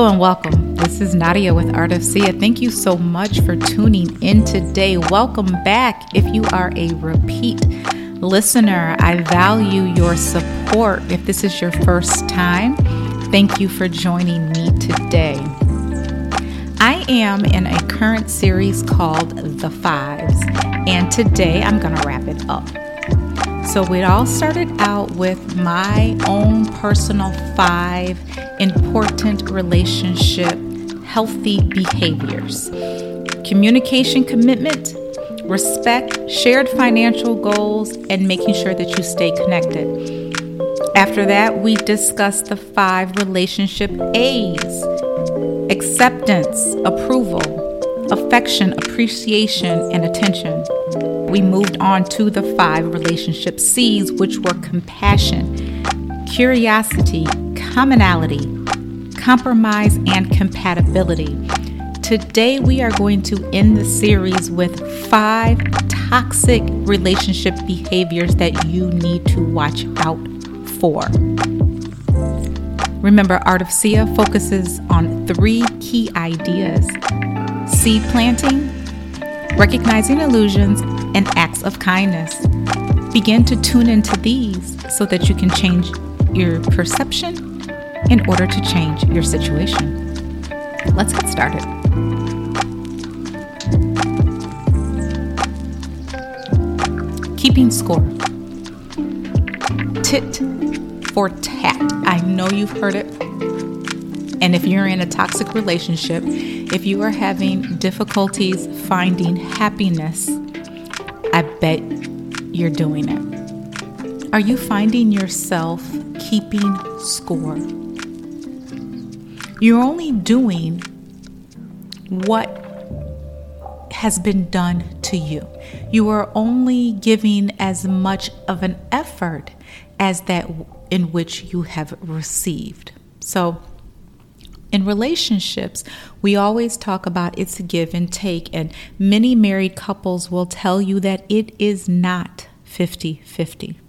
Hello and welcome. This is Nadia with Art of Sia. Thank you so much for tuning in today. Welcome back. If you are a repeat listener, I value your support. If this is your first time, thank you for joining me today. I am in a current series called The Fives, and today I'm going to wrap it up. So, it all started out with my own personal five important relationship healthy behaviors. Communication commitment, respect, shared financial goals, and making sure that you stay connected. After that, we discussed the five relationship A's. Acceptance, approval, affection, appreciation, and attention we moved on to the five relationship C's, which were compassion, curiosity, commonality, compromise, and compatibility. Today, we are going to end the series with five toxic relationship behaviors that you need to watch out for. Remember, Art of Sia focuses on three key ideas seed planting, recognizing illusions, and acts of kindness. Begin to tune into these so that you can change your perception in order to change your situation. Let's get started. Keeping score. Tit for tat. I know you've heard it. And if you're in a toxic relationship, if you are having difficulties finding happiness I bet you're doing it. Are you finding yourself keeping score? You're only doing what has been done to you. You are only giving as much of an effort as that in which you have received. So, in relationships, we always talk about it's a give and take, and many married couples will tell you that it is not 50 50.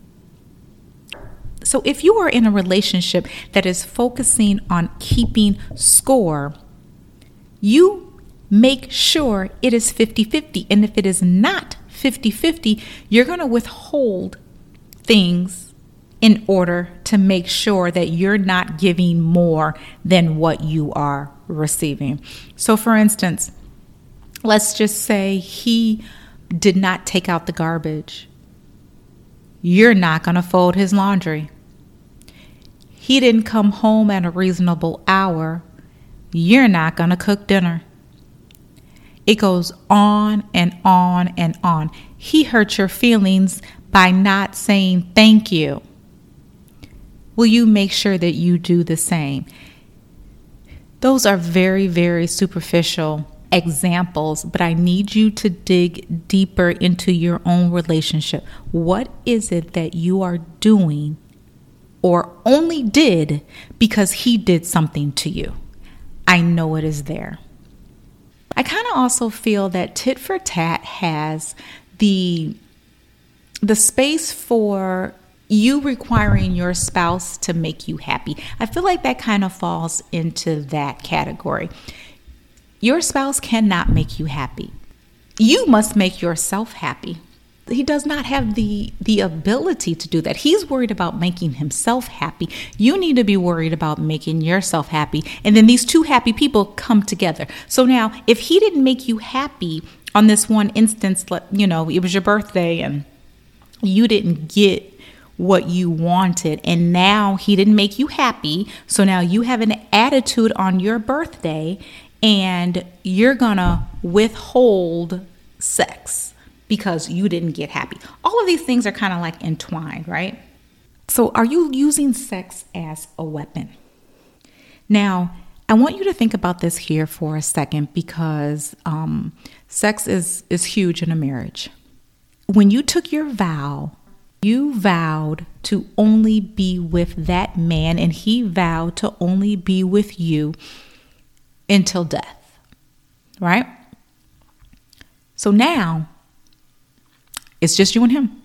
So, if you are in a relationship that is focusing on keeping score, you make sure it is 50 50. And if it is not 50 50, you're going to withhold things in order to make sure that you're not giving more than what you are receiving. So, for instance, let's just say he did not take out the garbage. You're not going to fold his laundry. He didn't come home at a reasonable hour. You're not going to cook dinner. It goes on and on and on. He hurt your feelings by not saying thank you will you make sure that you do the same? Those are very, very superficial examples, but I need you to dig deeper into your own relationship. What is it that you are doing or only did because he did something to you? I know it is there. I kind of also feel that tit for tat has the the space for you requiring your spouse to make you happy. I feel like that kind of falls into that category. Your spouse cannot make you happy. You must make yourself happy. He does not have the the ability to do that. He's worried about making himself happy. You need to be worried about making yourself happy. And then these two happy people come together. So now, if he didn't make you happy on this one instance, you know, it was your birthday and you didn't get what you wanted. And now he didn't make you happy. So now you have an attitude on your birthday and you're going to withhold sex because you didn't get happy. All of these things are kind of like entwined, right? So, are you using sex as a weapon? Now, I want you to think about this here for a second because um, sex is, is huge in a marriage. When you took your vow you vowed to only be with that man, and he vowed to only be with you until death. Right? So now it's just you and him.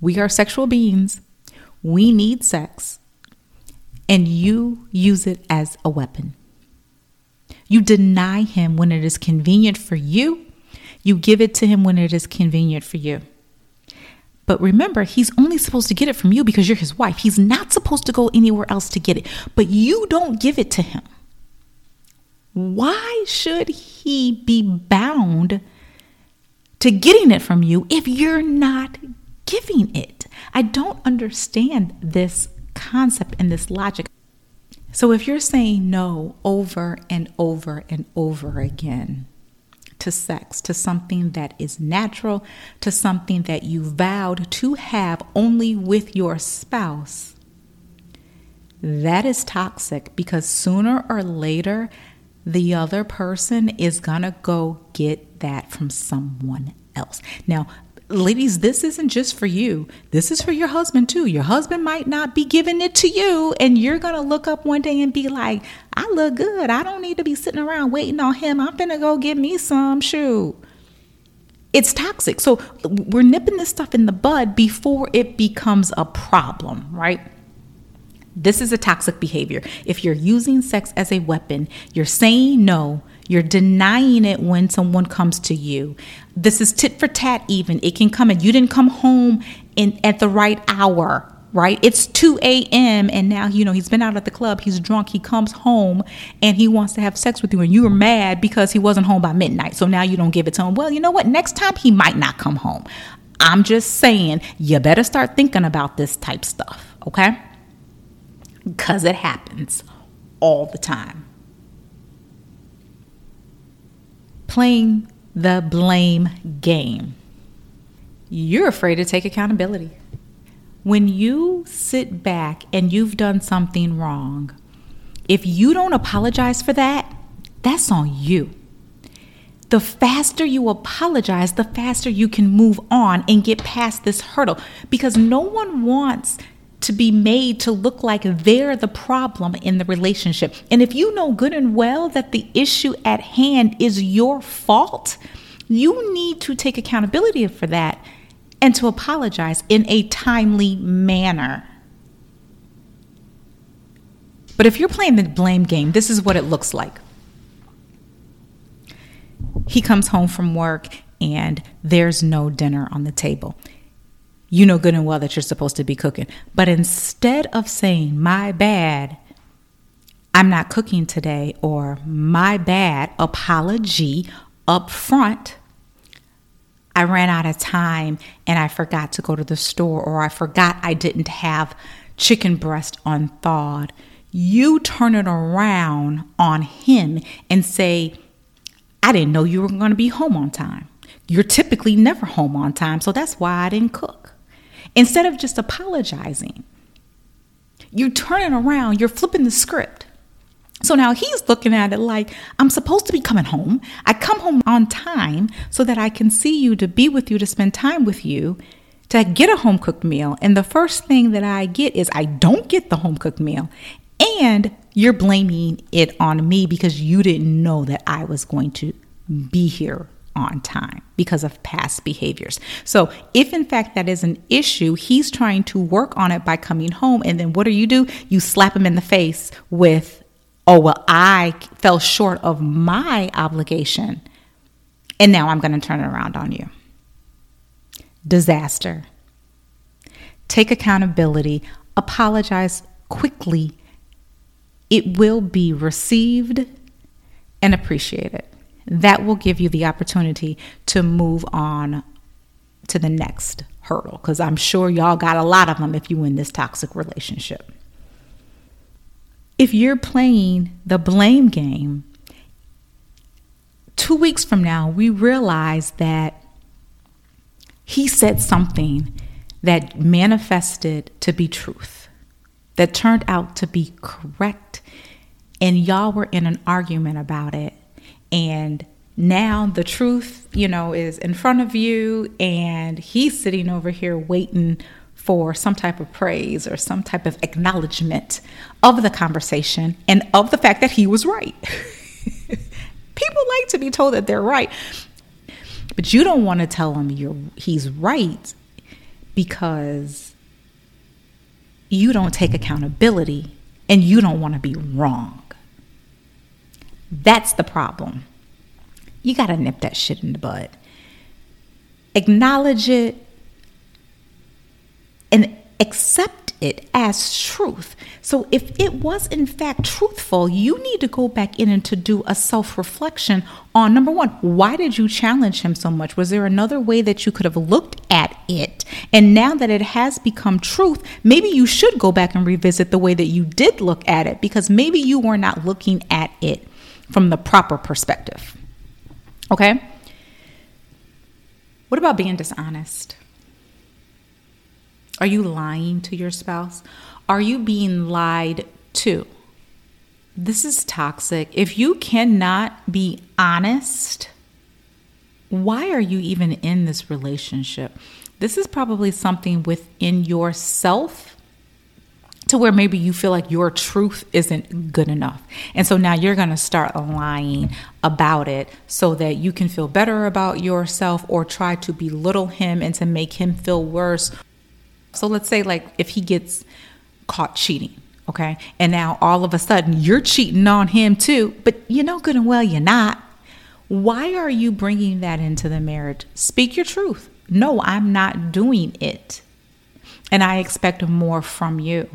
We are sexual beings. We need sex. and you use it as a weapon. You deny him when it is convenient for you, you give it to him when it is convenient for you. But remember, he's only supposed to get it from you because you're his wife. He's not supposed to go anywhere else to get it, but you don't give it to him. Why should he be bound to getting it from you if you're not giving it? I don't understand this concept and this logic. So if you're saying no over and over and over again, to sex, to something that is natural, to something that you vowed to have only with your spouse, that is toxic because sooner or later, the other person is going to go get that from someone else. Now, ladies, this isn't just for you. This is for your husband too. Your husband might not be giving it to you, and you're to look up one day and be like, I look good. I don't need to be sitting around waiting on him. I'm to go get me some. Shoot. It's toxic. So we're nipping this stuff in the bud before it becomes a problem, right? This is a toxic behavior. If you're using sex as a weapon, you're saying no, you're denying it when someone comes to you. This is tit for tat, even. It can come and you didn't come home in at the right hour, right? It's 2 a.m. and now, you know, he's been out at the club, he's drunk, he comes home and he wants to have sex with you, and you were mad because he wasn't home by midnight. So now you don't give it to him. Well, you know what? Next time he might not come home. I'm just saying, you better start thinking about this type stuff, okay? Because it happens all the time. Playing the blame game. You're afraid to take accountability. When you sit back and you've done something wrong, if you don't apologize for that, that's on you. The faster you apologize, the faster you can move on and get past this hurdle because no one wants to be made to look like they're the problem in the relationship. And if you know good and well that the issue at hand is your fault, you need to take accountability for that and to apologize in a timely manner. But if you're playing the blame game, this is what it looks like. He comes home from work and there's no dinner on the table you know good and well that you're supposed to be cooking. But instead of saying, my bad, I'm not cooking today, or my bad, apology up front, I ran out of time and I forgot to go to the store, or I forgot I didn't have chicken breast unthawed. You turn it around on him and say, I didn't know you were going to be home on time. You're typically never home on time, so that's why I didn't cook. Instead of just apologizing, you're turning around, you're flipping the script. So now he's looking at it like, I'm supposed to be coming home. I come home on time so that I can see you, to be with you, to spend time with you, to get a home cooked meal. And the first thing that I get is I don't get the home cooked meal. And you're blaming it on me because you didn't know that I was going to be here on time because of past behaviors. So, if in fact that is an issue, he's trying to work on it by coming home. And then what do you do? You slap him in the face with, oh, well, I fell short of my obligation. And now I'm going to turn it around on you. Disaster. Take accountability, apologize quickly. It will be received and appreciated that will give you the opportunity to move on to the next hurdle because I'm sure y'all got a lot of them if you in this toxic relationship. If you're playing the blame game, two weeks from now, we realize that he said something that manifested to be truth, that turned out to be correct, and y'all were in an argument about it and now the truth, you know, is in front of you, and he's sitting over here waiting for some type of praise or some type of acknowledgement of the conversation and of the fact that he was right. People like to be told that they're right, but you don't want to tell him you're he's right because you don't take accountability and you don't want to be wrong. That's the problem. You got to nip that shit in the bud. Acknowledge it and accept it as truth. So if it was in fact truthful, you need to go back in and to do a self-reflection on number 1, why did you challenge him so much? Was there another way that you could have looked at it? And now that it has become truth, maybe you should go back and revisit the way that you did look at it because maybe you were not looking at it from the proper perspective. Okay? What about being dishonest? Are you lying to your spouse? Are you being lied to? This is toxic. If you cannot be honest, why are you even in this relationship? This is probably something within yourself to where maybe you feel like your truth isn't good enough. And so now you're going to start lying about it so that you can feel better about yourself or try to belittle him and to make him feel worse so let's say, like, if he gets caught cheating, okay, and now all of a sudden you're cheating on him too, but you know good and well you're not. Why are you bringing that into the marriage? Speak your truth. No, I'm not doing it. And I expect more from you.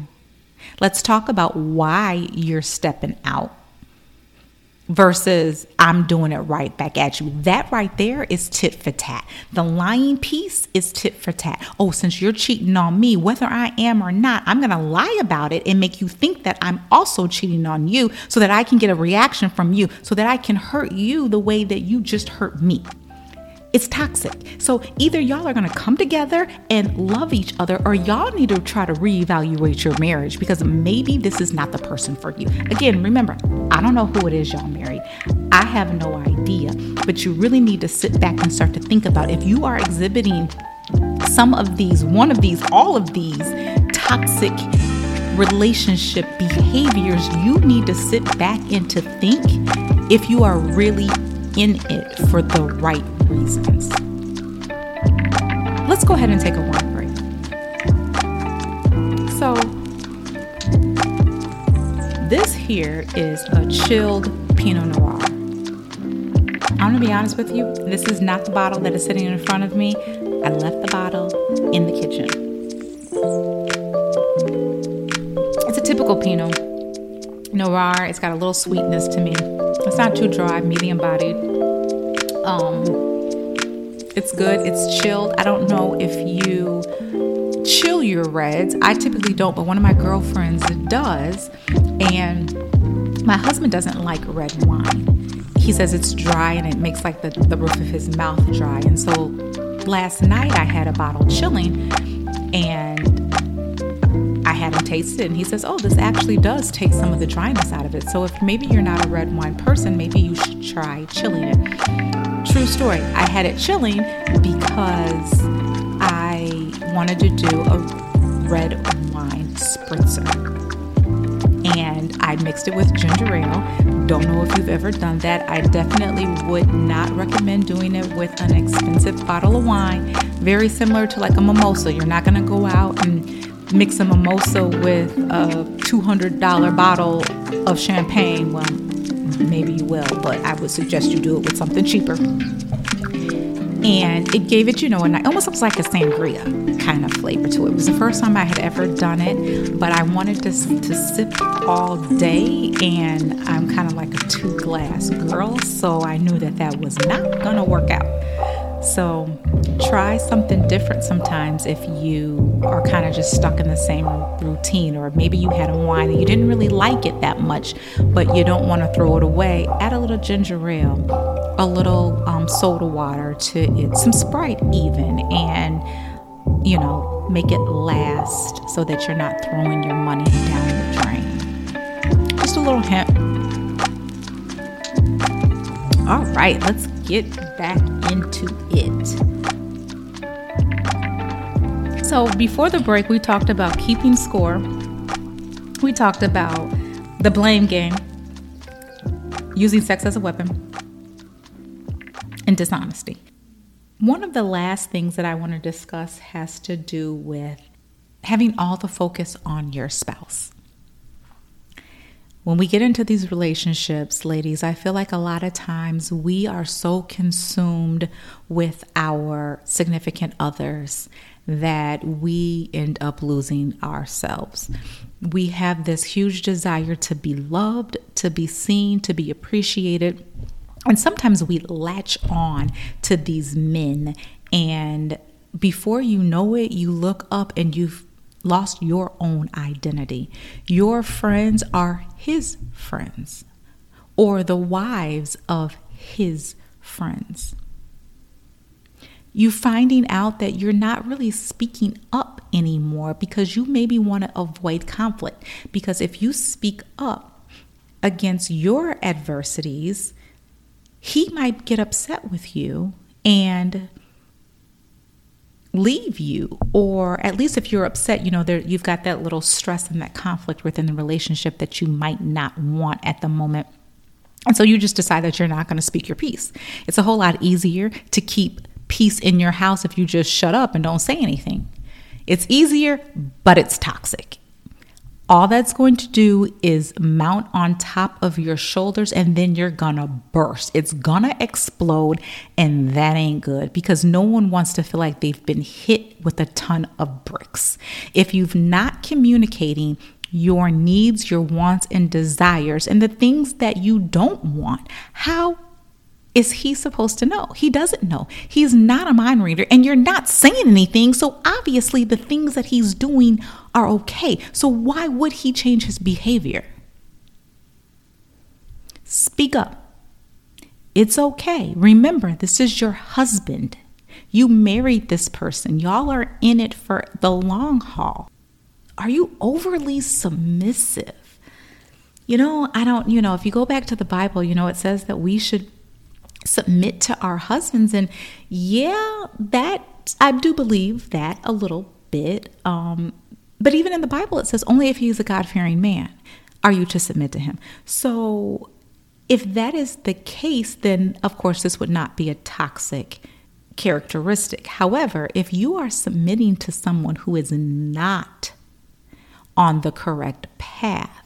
Let's talk about why you're stepping out versus I'm doing it right back at you. That right there is tit for tat. The lying piece is tit for tat. Oh, since you're cheating on me, whether I am or not, I'm going to lie about it and make you think that I'm also cheating on you so that I can get a reaction from you, so that I can hurt you the way that you just hurt me. It's toxic. So either y'all are going to come together and love each other, or y'all need to try to reevaluate your marriage because maybe this is not the person for you. Again, remember, I don't know who it is y'all married. I have no idea. But you really need to sit back and start to think about if you are exhibiting some of these, one of these, all of these toxic relationship behaviors, you need to sit back and to think if you are really in it for the right reasons. Let's go ahead and take a wine break. So, this here is a chilled Pinot Noir. I'm gonna be honest with you, this is not the bottle that is sitting in front of me. I left the bottle in the kitchen. It's a typical Pinot Noir. It's got a little sweetness to me. It's not too dry, medium bodied. Um, it's good. It's chilled. I don't know if you chill your reds. I typically don't, but one of my girlfriends does. And my husband doesn't like red wine. He says it's dry and it makes like the, the roof of his mouth dry. And so last night I had a bottle chilling and I had him taste it and he says, Oh, this actually does take some of the dryness out of it. So if maybe you're not a red wine person, maybe you should try chilling it. True story. I had it chilling because I wanted to do a red wine spritzer. And I mixed it with ginger ale. Don't know if you've ever done that. I definitely would not recommend doing it with an expensive bottle of wine. Very similar to like a mimosa. You're not going to go out and mix a mimosa with a $200 bottle of champagne. Well, maybe you will, but I would suggest you do it with something cheaper. And it gave it, you know, and it almost looks like a sangria kind of flavor to it. It was the first time I had ever done it, but I wanted to, to sip all day, and I'm kind of like a two glass girl, so I knew that that was not gonna work out. So try something different sometimes if you are kind of just stuck in the same routine, or maybe you had a wine and you didn't really like it that much, but you don't want to throw it away. Add a little ginger ale, a little um, soda water to it, some Sprite even, and you know, make it last so that you're not throwing your money down the drain. Just a little hint. All right, let's get back into it. So, before the break, we talked about keeping score, we talked about the blame game, using sex as a weapon, and dishonesty. One of the last things that I want to discuss has to do with having all the focus on your spouse. When we get into these relationships, ladies, I feel like a lot of times we are so consumed with our significant others that we end up losing ourselves. We have this huge desire to be loved, to be seen, to be appreciated. And sometimes we latch on to these men, and before you know it, you look up and you've lost your own identity. Your friends are his friends or the wives of his friends. You finding out that you're not really speaking up anymore because you maybe want to avoid conflict. Because if you speak up against your adversities, he might get upset with you and leave you or at least if you're upset you know there you've got that little stress and that conflict within the relationship that you might not want at the moment. And so you just decide that you're not going to speak your piece. It's a whole lot easier to keep peace in your house if you just shut up and don't say anything. It's easier but it's toxic all that's going to do is mount on top of your shoulders and then you're gonna burst. It's gonna explode, and that ain't good because no one wants to feel like they've been hit with a ton of bricks. If you've not communicating your needs, your wants, and desires, and the things that you don't want, how is he supposed to know? He doesn't know. He's not a mind reader, and you're not saying anything. So obviously, the things that he's doing are okay. So why would he change his behavior? Speak up. It's okay. Remember, this is your husband. You married this person. Y'all are in it for the long haul. Are you overly submissive? You know, I don't, you know, if you go back to the Bible, you know, it says that we should submit to our husbands. And yeah, that I do believe that a little bit. Um, but even in the Bible, it says only if he's a God fearing man are you to submit to him. So if that is the case, then of course this would not be a toxic characteristic. However, if you are submitting to someone who is not on the correct path,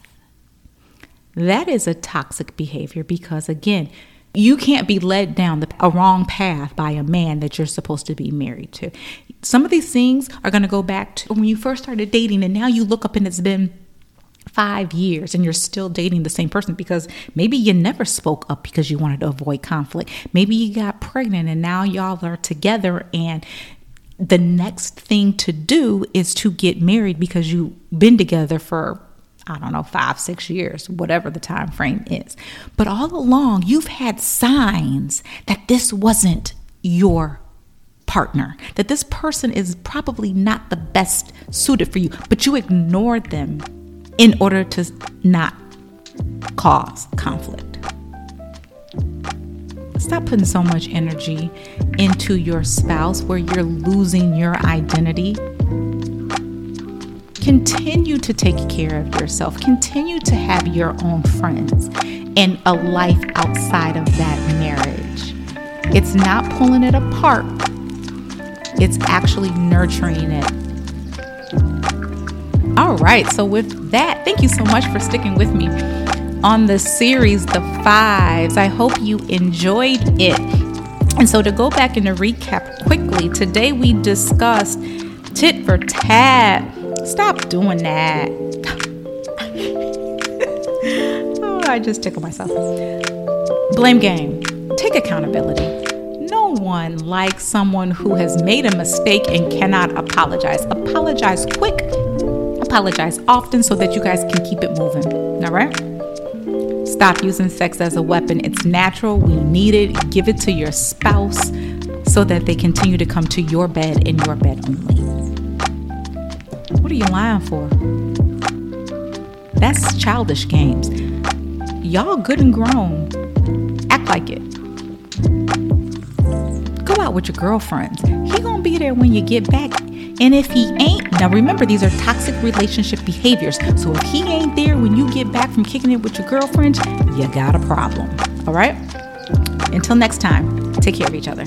that is a toxic behavior because, again, you can't be led down the, a wrong path by a man that you're supposed to be married to. Some of these things are going to go back to when you first started dating, and now you look up and it's been five years and you're still dating the same person because maybe you never spoke up because you wanted to avoid conflict. Maybe you got pregnant and now y'all are together and the next thing to do is to get married because you've been together for I don't know, five, six years, whatever the time frame is. But all along, you've had signs that this wasn't your partner, that this person is probably not the best suited for you, but you ignored them in order to not cause conflict. Stop putting so much energy into your spouse where you're losing your identity Continue to take care of yourself. Continue to have your own friends and a life outside of that marriage. It's not pulling it apart, it's actually nurturing it. All right, so with that, thank you so much for sticking with me on the series, The Fives. I hope you enjoyed it. And so, to go back and to recap quickly, today we discussed tit for tat Stop doing that. oh, I just tickle myself. Blame game. Take accountability. No one likes someone who has made a mistake and cannot apologize. Apologize quick, apologize often so that you guys can keep it moving. All right? Stop using sex as a weapon. It's natural. We need it. Give it to your spouse so that they continue to come to your bed in your bed only. What are you lying for? That's childish games. Y'all good and grown. Act like it. Go out with your girlfriends. He gonna be there when you get back. And if he ain't, now remember these are toxic relationship behaviors. So if he ain't there when you get back from kicking it with your girlfriends, you got a problem. All right? Until next time, take care of each other.